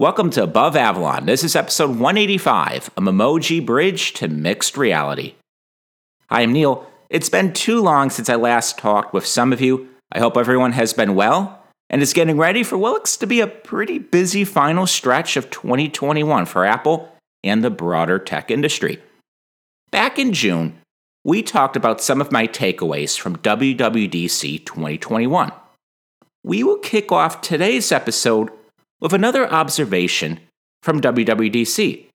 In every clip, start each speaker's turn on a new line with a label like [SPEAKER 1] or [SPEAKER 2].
[SPEAKER 1] Welcome to Above Avalon. This is episode 185 A Memoji Bridge to Mixed Reality. Hi, I'm Neil. It's been too long since I last talked with some of you. I hope everyone has been well and is getting ready for what looks to be a pretty busy final stretch of 2021 for Apple and the broader tech industry. Back in June, we talked about some of my takeaways from WWDC 2021. We will kick off today's episode with another observation from WWDC.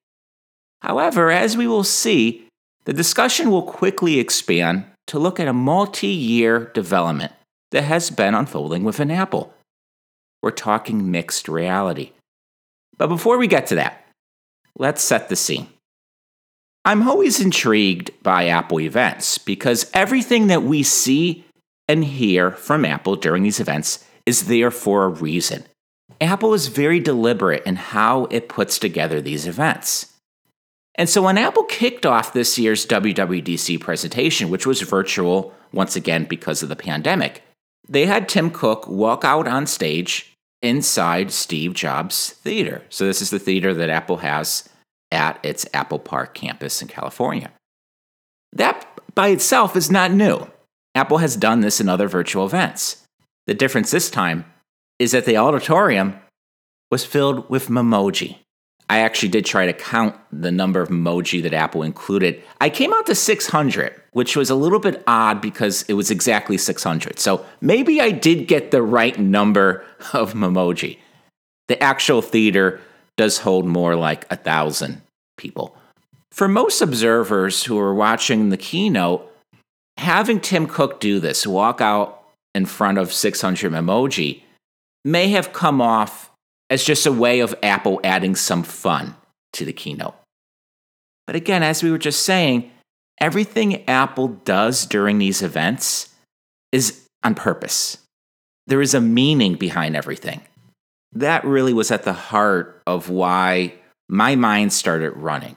[SPEAKER 1] However, as we will see, the discussion will quickly expand to look at a multi year development that has been unfolding within Apple. We're talking mixed reality. But before we get to that, let's set the scene. I'm always intrigued by Apple events because everything that we see and hear from Apple during these events is there for a reason. Apple is very deliberate in how it puts together these events. And so when Apple kicked off this year's WWDC presentation, which was virtual once again because of the pandemic, they had Tim Cook walk out on stage inside Steve Jobs Theater. So this is the theater that Apple has at its Apple Park campus in California. That by itself is not new. Apple has done this in other virtual events. The difference this time is that the auditorium was filled with Memoji. I actually did try to count the number of Memoji that Apple included. I came out to 600, which was a little bit odd because it was exactly 600. So maybe I did get the right number of Memoji. The actual theater does hold more like a thousand people. For most observers who are watching the keynote, having Tim Cook do this, walk out in front of 600 Memoji, may have come off as just a way of Apple adding some fun to the keynote. But again, as we were just saying, everything Apple does during these events is on purpose. There is a meaning behind everything that really was at the heart of why my mind started running.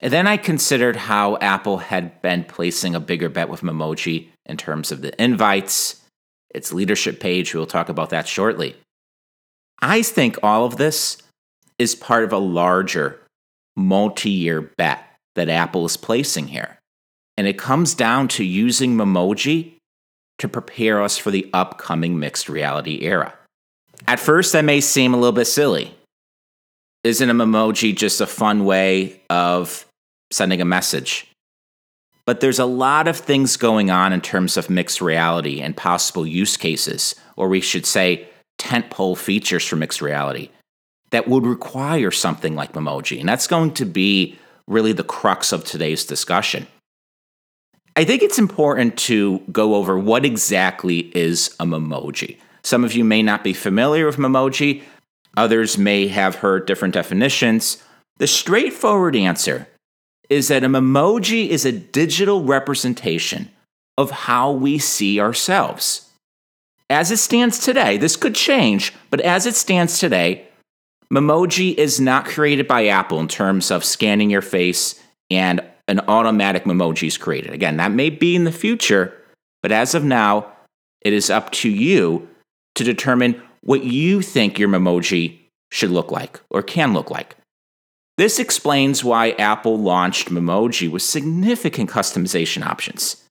[SPEAKER 1] And then I considered how Apple had been placing a bigger bet with Memoji in terms of the invites, its leadership page. We'll talk about that shortly. I think all of this is part of a larger multi year bet that Apple is placing here. And it comes down to using Memoji to prepare us for the upcoming mixed reality era. At first, that may seem a little bit silly. Isn't an emoji just a fun way of sending a message? But there's a lot of things going on in terms of mixed reality and possible use cases, or we should say, tentpole features for mixed reality that would require something like Memoji. And that's going to be really the crux of today's discussion. I think it's important to go over what exactly is a Memoji. Some of you may not be familiar with Memoji, others may have heard different definitions. The straightforward answer is that a Memoji is a digital representation of how we see ourselves. As it stands today, this could change, but as it stands today, Memoji is not created by Apple in terms of scanning your face and an automatic Memoji is created. Again, that may be in the future, but as of now, it is up to you to determine what you think your Memoji should look like or can look like. This explains why Apple launched Memoji with significant customization options.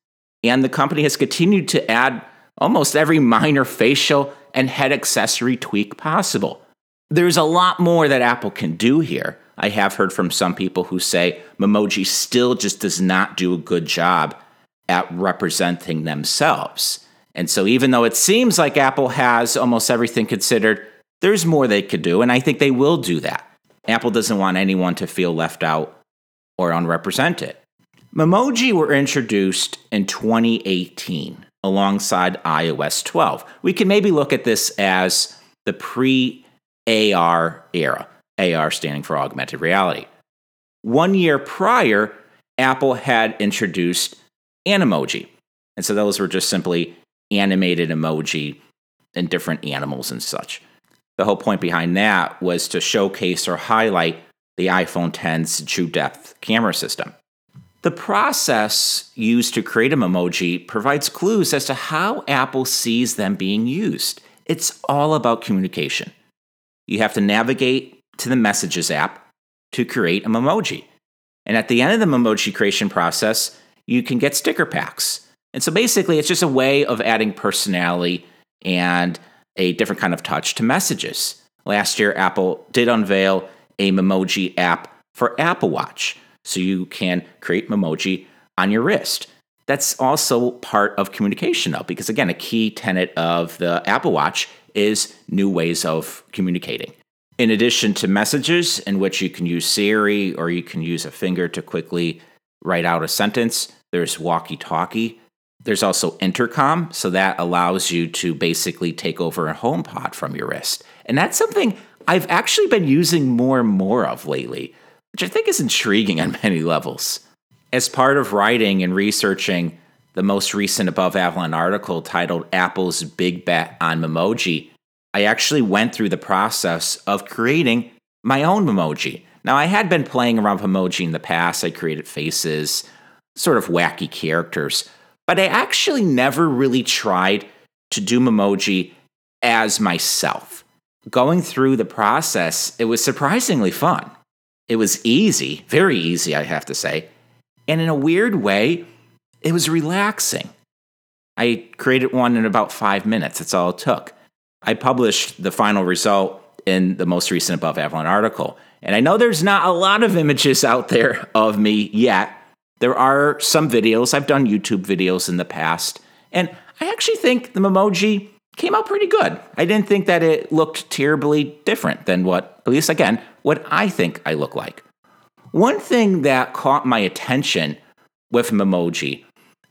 [SPEAKER 1] And the company has continued to add almost every minor facial and head accessory tweak possible. There's a lot more that Apple can do here. I have heard from some people who say Memoji still just does not do a good job at representing themselves. And so, even though it seems like Apple has almost everything considered, there's more they could do, and I think they will do that. Apple doesn't want anyone to feel left out or unrepresented. Memoji were introduced in 2018 alongside iOS 12. We can maybe look at this as the pre AR era, AR standing for augmented reality. One year prior, Apple had introduced Animoji. And so those were just simply animated emoji and different animals and such. The whole point behind that was to showcase or highlight the iPhone 10's true depth camera system. The process used to create an emoji provides clues as to how Apple sees them being used. It's all about communication. You have to navigate to the Messages app to create a Memoji. And at the end of the Memoji creation process, you can get sticker packs. And so basically, it's just a way of adding personality and a different kind of touch to messages. Last year, Apple did unveil a Memoji app for Apple Watch. So you can create Memoji on your wrist. That's also part of communication, though, because again, a key tenet of the Apple Watch is new ways of communicating. In addition to messages, in which you can use Siri or you can use a finger to quickly write out a sentence, there's walkie talkie. There's also intercom, so that allows you to basically take over a HomePod from your wrist. And that's something I've actually been using more and more of lately, which I think is intriguing on many levels. As part of writing and researching the most recent Above Avalon article titled Apple's Big Bet on Memoji, I actually went through the process of creating my own Memoji. Now, I had been playing around with emoji in the past. I created faces, sort of wacky characters, but I actually never really tried to do Memoji as myself. Going through the process, it was surprisingly fun. It was easy, very easy, I have to say. And in a weird way, it was relaxing. I created one in about five minutes. That's all it took. I published the final result in the most recent Above Avalon article. And I know there's not a lot of images out there of me yet. There are some videos. I've done YouTube videos in the past. And I actually think the Memoji came out pretty good. I didn't think that it looked terribly different than what, at least again, what I think I look like. One thing that caught my attention with Memoji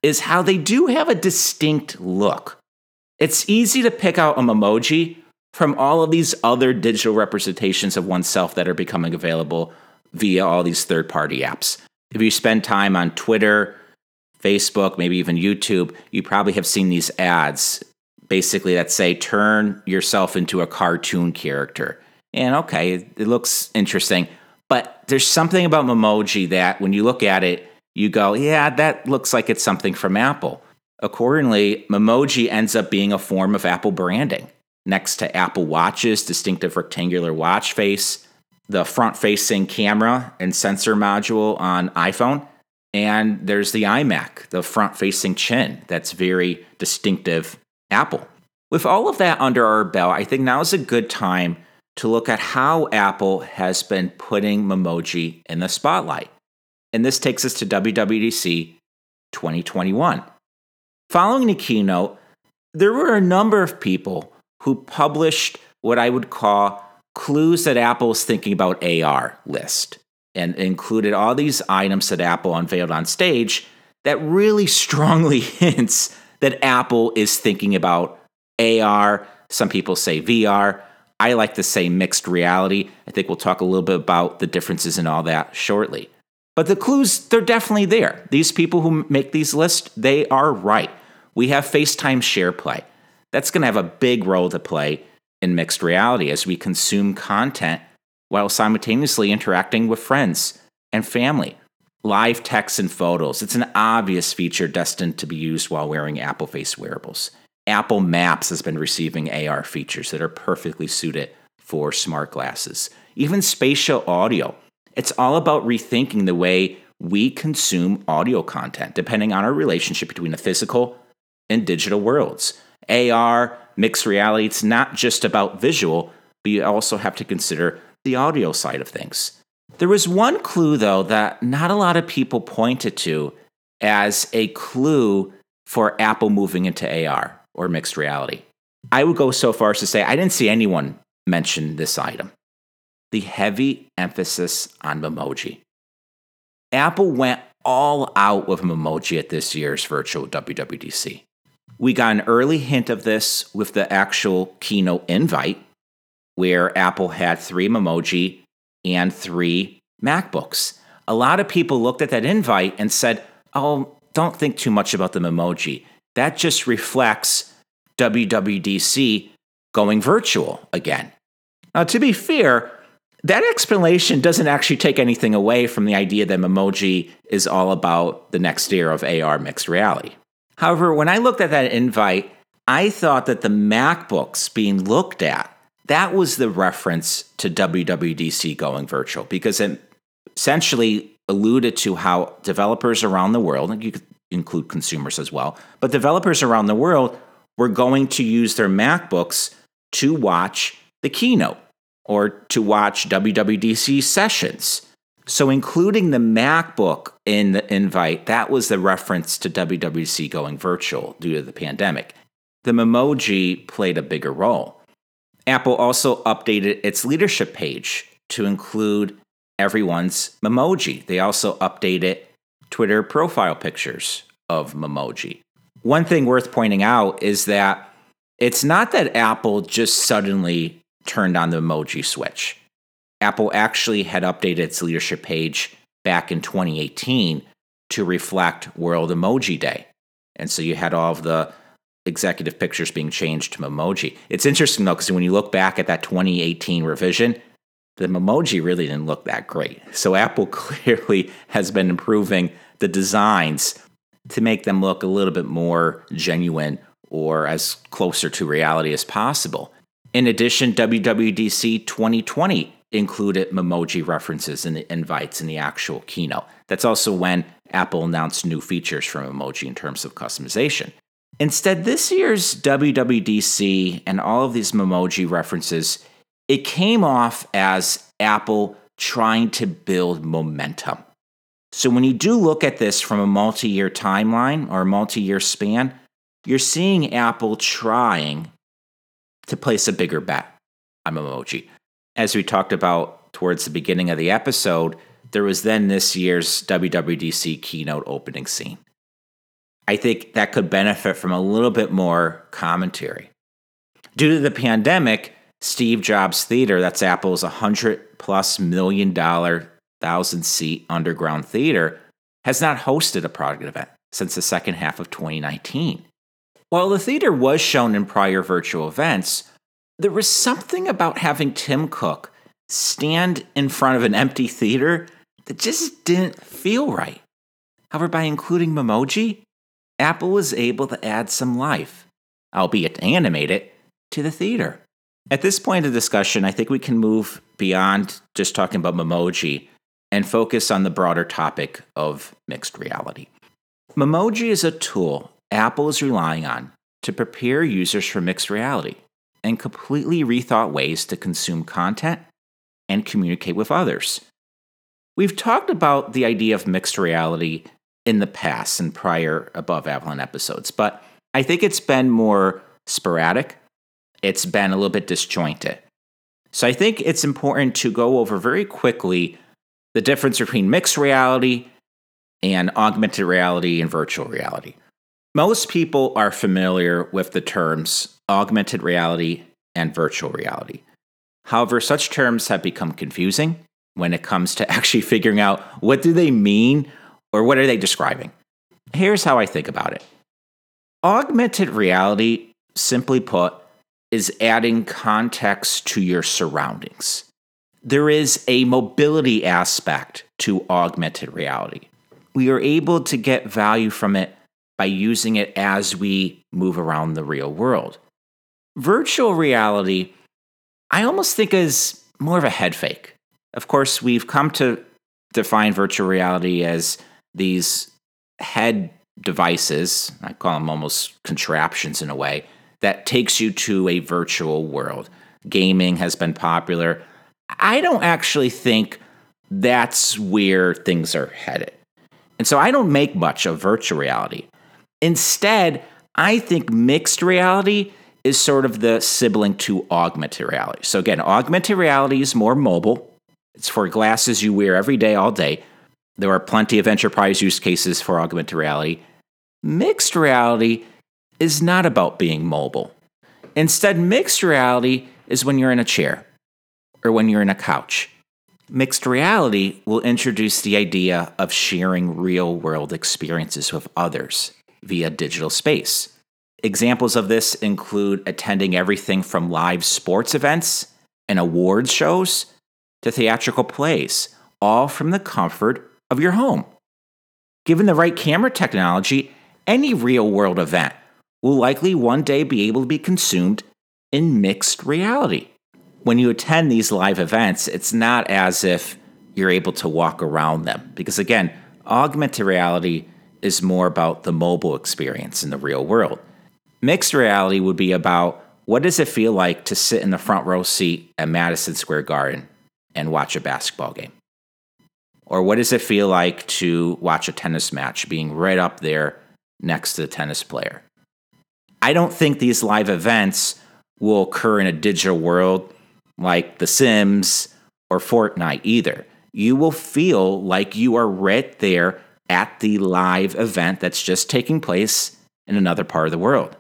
[SPEAKER 1] is how they do have a distinct look. It's easy to pick out a Memoji from all of these other digital representations of oneself that are becoming available via all these third party apps. If you spend time on Twitter, Facebook, maybe even YouTube, you probably have seen these ads basically that say turn yourself into a cartoon character. And okay, it looks interesting, but there's something about Memoji that when you look at it, you go, yeah, that looks like it's something from Apple. Accordingly, Memoji ends up being a form of Apple branding. Next to Apple Watch's distinctive rectangular watch face, the front facing camera and sensor module on iPhone, and there's the iMac, the front facing chin that's very distinctive Apple. With all of that under our belt, I think now is a good time to look at how Apple has been putting Memoji in the spotlight. And this takes us to WWDC 2021. Following the keynote, there were a number of people who published what I would call clues that Apple is thinking about AR list and included all these items that Apple unveiled on stage that really strongly hints that Apple is thinking about AR. Some people say VR. I like to say mixed reality. I think we'll talk a little bit about the differences and all that shortly. But the clues, they're definitely there. These people who make these lists, they are right. We have FaceTime Share Play. That's going to have a big role to play in mixed reality as we consume content while simultaneously interacting with friends and family. Live text and photos. It's an obvious feature destined to be used while wearing Apple Face wearables. Apple Maps has been receiving AR features that are perfectly suited for smart glasses. Even spatial audio it's all about rethinking the way we consume audio content, depending on our relationship between the physical and digital worlds. AR, mixed reality, it's not just about visual, but you also have to consider the audio side of things. There was one clue, though, that not a lot of people pointed to as a clue for Apple moving into AR or mixed reality. I would go so far as to say I didn't see anyone mention this item the heavy emphasis on Memoji. Apple went all out with Memoji at this year's virtual WWDC. We got an early hint of this with the actual keynote invite, where Apple had three Memoji and three MacBooks. A lot of people looked at that invite and said, Oh, don't think too much about the Memoji. That just reflects WWDC going virtual again. Now, to be fair, that explanation doesn't actually take anything away from the idea that Memoji is all about the next era of AR mixed reality. However, when I looked at that invite, I thought that the MacBooks being looked at that was the reference to WWDC going virtual because it essentially alluded to how developers around the world, you could include consumers as well, but developers around the world were going to use their MacBooks to watch the keynote or to watch WWDC sessions. So, including the MacBook in the invite, that was the reference to WWDC going virtual due to the pandemic. The Memoji played a bigger role. Apple also updated its leadership page to include everyone's Memoji. They also updated Twitter profile pictures of Memoji. One thing worth pointing out is that it's not that Apple just suddenly turned on the emoji switch. Apple actually had updated its leadership page back in 2018 to reflect World Emoji Day. And so you had all of the executive pictures being changed to Memoji. It's interesting though, because when you look back at that 2018 revision, the Memoji really didn't look that great. So Apple clearly has been improving the designs to make them look a little bit more genuine or as closer to reality as possible. In addition, WWDC 2020 included Memoji references in the invites in the actual keynote. That's also when Apple announced new features from Emoji in terms of customization. Instead, this year's WWDC and all of these Memoji references, it came off as Apple trying to build momentum. So when you do look at this from a multi year timeline or a multi year span, you're seeing Apple trying to place a bigger bet on Memoji. As we talked about towards the beginning of the episode, there was then this year's WWDC keynote opening scene. I think that could benefit from a little bit more commentary. Due to the pandemic, Steve Jobs Theater, that's Apple's 100 plus million dollar, thousand seat underground theater, has not hosted a product event since the second half of 2019. While the theater was shown in prior virtual events, there was something about having Tim Cook stand in front of an empty theater that just didn't feel right. However, by including Memoji, Apple was able to add some life, albeit animated, to the theater. At this point of discussion, I think we can move beyond just talking about Memoji and focus on the broader topic of mixed reality. Memoji is a tool Apple is relying on to prepare users for mixed reality and completely rethought ways to consume content and communicate with others. We've talked about the idea of mixed reality in the past in prior Above Avalon episodes, but I think it's been more sporadic. It's been a little bit disjointed. So I think it's important to go over very quickly the difference between mixed reality and augmented reality and virtual reality. Most people are familiar with the terms augmented reality and virtual reality. However, such terms have become confusing when it comes to actually figuring out what do they mean or what are they describing. Here's how I think about it. Augmented reality, simply put, is adding context to your surroundings. There is a mobility aspect to augmented reality. We are able to get value from it by using it as we move around the real world. Virtual reality, I almost think is more of a head fake. Of course, we've come to define virtual reality as these head devices, I call them almost contraptions in a way, that takes you to a virtual world. Gaming has been popular. I don't actually think that's where things are headed. And so I don't make much of virtual reality. Instead, I think mixed reality is sort of the sibling to augmented reality. So, again, augmented reality is more mobile, it's for glasses you wear every day, all day. There are plenty of enterprise use cases for augmented reality. Mixed reality is not about being mobile. Instead, mixed reality is when you're in a chair or when you're in a couch. Mixed reality will introduce the idea of sharing real world experiences with others via digital space. Examples of this include attending everything from live sports events and awards shows to theatrical plays, all from the comfort of your home. Given the right camera technology, any real world event will likely one day be able to be consumed in mixed reality. when you attend these live events, it's not as if you're able to walk around them. Because again, augmented reality is more about the mobile experience in the real world. Mixed reality would be about what does it feel like to sit in the front row seat at Madison Square Garden and watch a basketball game? Or what does it feel like to watch a tennis match being right up there next to the tennis player? I don't think these live events will occur in a digital world like The Sims or Fortnite either. You will feel like you are right there at the live event that's just taking place in another part of the world.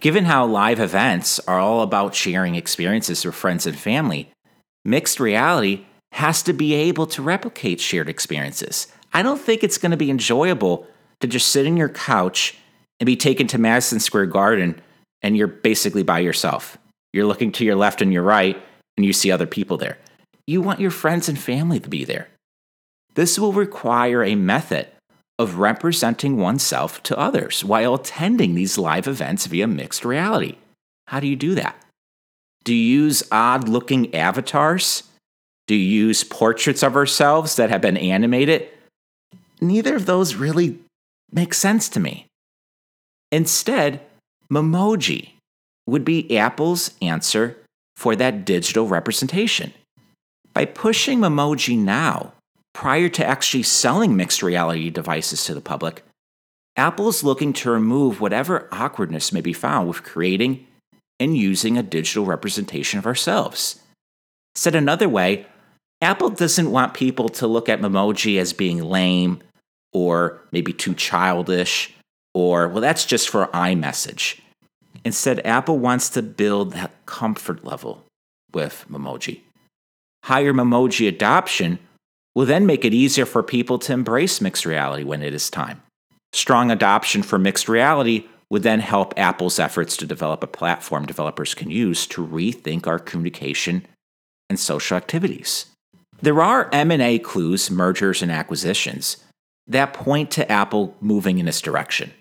[SPEAKER 1] Given how live events are all about sharing experiences with friends and family, mixed reality has to be able to replicate shared experiences. I don't think it's going to be enjoyable to just sit in your couch and be taken to Madison Square Garden and you're basically by yourself. You're looking to your left and your right and you see other people there. You want your friends and family to be there. This will require a method of representing oneself to others while attending these live events via mixed reality. How do you do that? Do you use odd looking avatars? Do you use portraits of ourselves that have been animated? Neither of those really make sense to me. Instead, Memoji would be Apple's answer for that digital representation. By pushing Memoji now, prior to actually selling mixed reality devices to the public, Apple is looking to remove whatever awkwardness may be found with creating and using a digital representation of ourselves. Said another way, Apple doesn't want people to look at Memoji as being lame or maybe too childish or, well, that's just for iMessage. Instead, Apple wants to build that comfort level with Memoji. Higher Memoji adoption will then make it easier for people to embrace mixed reality when it is time. Strong adoption for mixed reality would then help Apple's efforts to develop a platform developers can use to rethink our communication and social activities. There are M&A clues, mergers and acquisitions that point to Apple moving in this direction.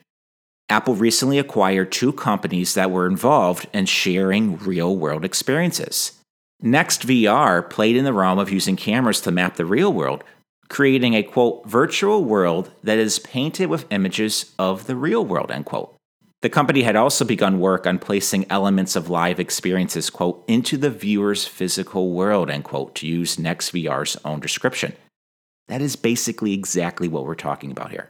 [SPEAKER 1] Apple recently acquired two companies that were involved in sharing real world experiences. NextVR played in the realm of using cameras to map the real world, creating a quote virtual world that is painted with images of the real world end quote. The company had also begun work on placing elements of live experiences quote into the viewer's physical world end quote to use NextVR's own description. That is basically exactly what we're talking about here.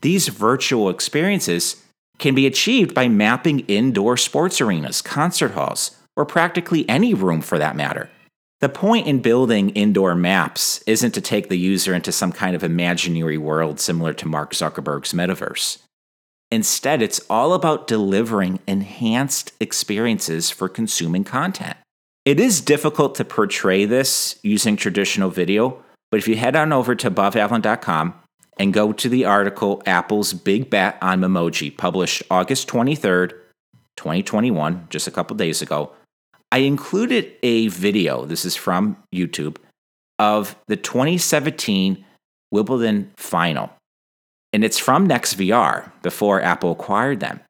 [SPEAKER 1] These virtual experiences can be achieved by mapping indoor sports arenas, concert halls, or practically any room for that matter. The point in building indoor maps isn't to take the user into some kind of imaginary world similar to Mark Zuckerberg's metaverse. Instead, it's all about delivering enhanced experiences for consuming content. It is difficult to portray this using traditional video, but if you head on over to aboveavalon.com and go to the article Apple's Big Bet on Memoji, published August 23rd, 2021, just a couple days ago, I included a video, this is from YouTube, of the 2017 Wimbledon final. And it's from NextVR before Apple acquired them.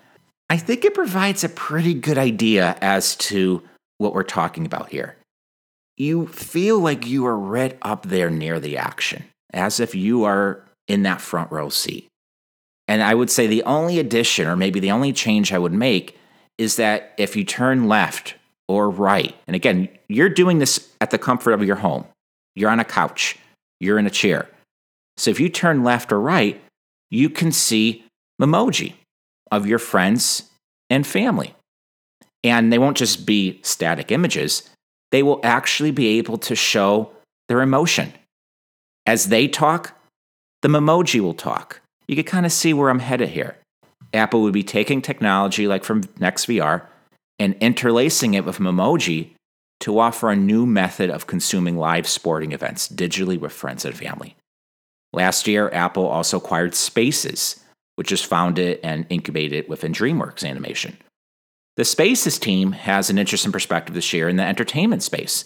[SPEAKER 1] I think it provides a pretty good idea as to what we're talking about here. You feel like you are right up there near the action, as if you are in that front row seat. And I would say the only addition, or maybe the only change I would make, is that if you turn left or right, and again, you're doing this at the comfort of your home, you're on a couch, you're in a chair. So if you turn left or right, you can see Memoji of your friends and family. And they won't just be static images, they will actually be able to show their emotion. As they talk, the Memoji will talk. You can kind of see where I'm headed here. Apple would be taking technology like from NextVR and interlacing it with Memoji to offer a new method of consuming live sporting events digitally with friends and family. Last year, Apple also acquired Spaces, which is founded and incubated within DreamWorks Animation. The Spaces team has an interesting perspective this year in the entertainment space.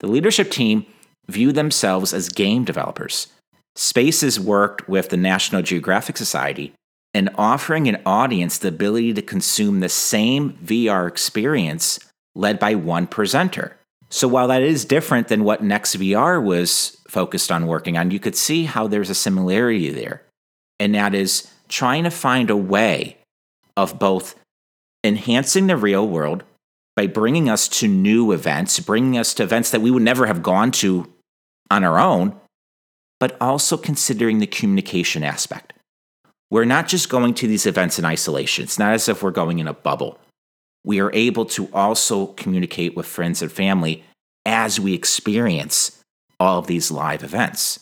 [SPEAKER 1] The leadership team view themselves as game developers Spaces worked with the National Geographic Society in offering an audience the ability to consume the same VR experience led by one presenter. So while that is different than what NextVR was focused on working on, you could see how there's a similarity there. And that is trying to find a way of both enhancing the real world by bringing us to new events, bringing us to events that we would never have gone to on our own, but also considering the communication aspect. We're not just going to these events in isolation. It's not as if we're going in a bubble. We are able to also communicate with friends and family as we experience all of these live events.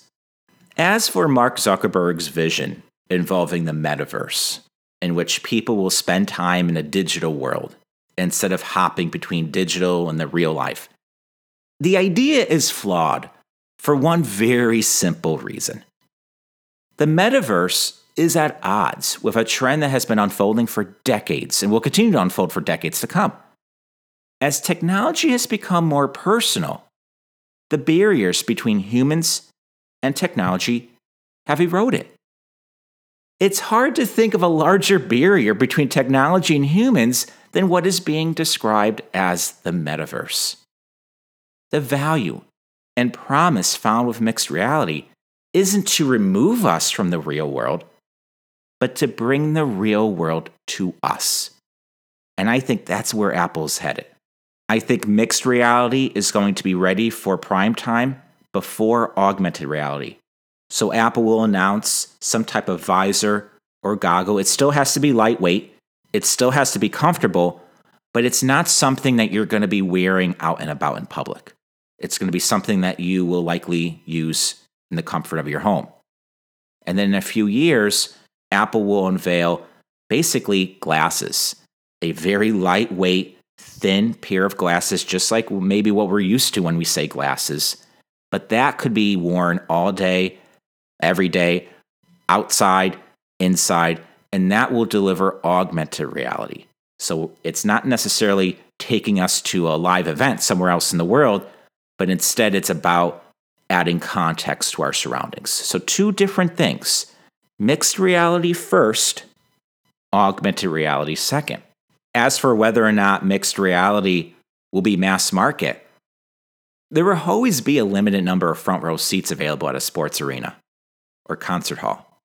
[SPEAKER 1] As for Mark Zuckerberg's vision involving the metaverse, in which people will spend time in a digital world instead of hopping between digital and the real life, the idea is flawed for one very simple reason. The metaverse is at odds with a trend that has been unfolding for decades and will continue to unfold for decades to come. As technology has become more personal, the barriers between humans and technology have eroded. It's hard to think of a larger barrier between technology and humans than what is being described as the metaverse. The value and promise found with mixed reality isn't to remove us from the real world, but to bring the real world to us. And I think that's where Apple's headed. I think mixed reality is going to be ready for prime time before augmented reality. So Apple will announce some type of visor or goggle. It still has to be lightweight, it still has to be comfortable, but it's not something that you're going to be wearing out and about in public. It's going to be something that you will likely use in the comfort of your home. And then in a few years, Apple will unveil basically glasses, a very lightweight, thin pair of glasses, just like maybe what we're used to when we say glasses. But that could be worn all day, every day, outside, inside, and that will deliver augmented reality. So it's not necessarily taking us to a live event somewhere else in the world, but instead it's about adding context to our surroundings. So, two different things mixed reality first, augmented reality second. As for whether or not mixed reality will be mass market, there will always be a limited number of front row seats available at a sports arena or concert hall.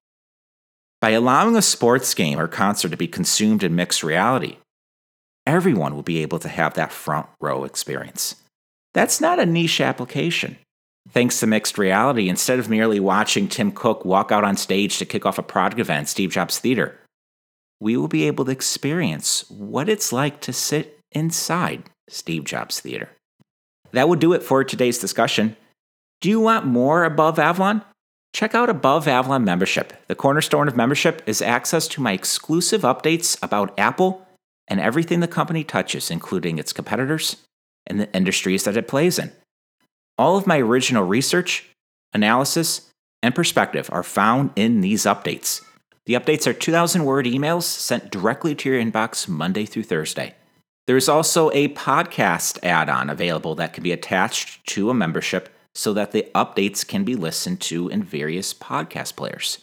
[SPEAKER 1] By allowing a sports game or concert to be consumed in mixed reality, everyone will be able to have that front row experience. That's not a niche application. Thanks to mixed reality, instead of merely watching Tim Cook walk out on stage to kick off a product event, Steve Jobs Theater, we will be able to experience what it's like to sit inside Steve Jobs Theater. That will do it for today's discussion. Do you want more Above Avalon? Check out Above Avalon membership. The cornerstone of membership is access to my exclusive updates about Apple and everything the company touches, including its competitors and the industries that it plays in. All of my original research, analysis, and perspective are found in these updates. The updates are 2,000 word emails sent directly to your inbox Monday through Thursday. There is also a podcast add on available that can be attached to a membership so that the updates can be listened to in various podcast players.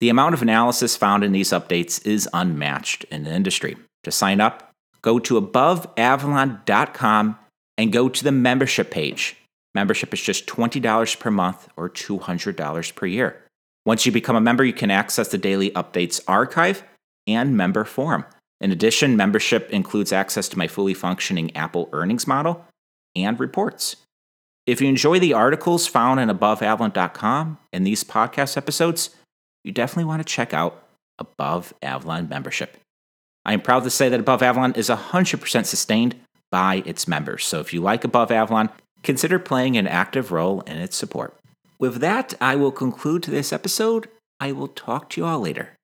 [SPEAKER 1] The amount of analysis found in these updates is unmatched in the industry. To sign up, go to aboveavalon.com and go to the membership page. Membership is just $20 per month or $200 per year. Once you become a member, you can access the daily updates archive and member forum. In addition, membership includes access to my fully functioning Apple earnings model and reports. If you enjoy the articles found on aboveavalon.com and these podcast episodes, you definitely want to check out Above Avalon membership. I am proud to say that Above Avalon is 100% sustained by its members. So if you like Above Avalon, consider playing an active role in its support. With that, I will conclude this episode. I will talk to you all later.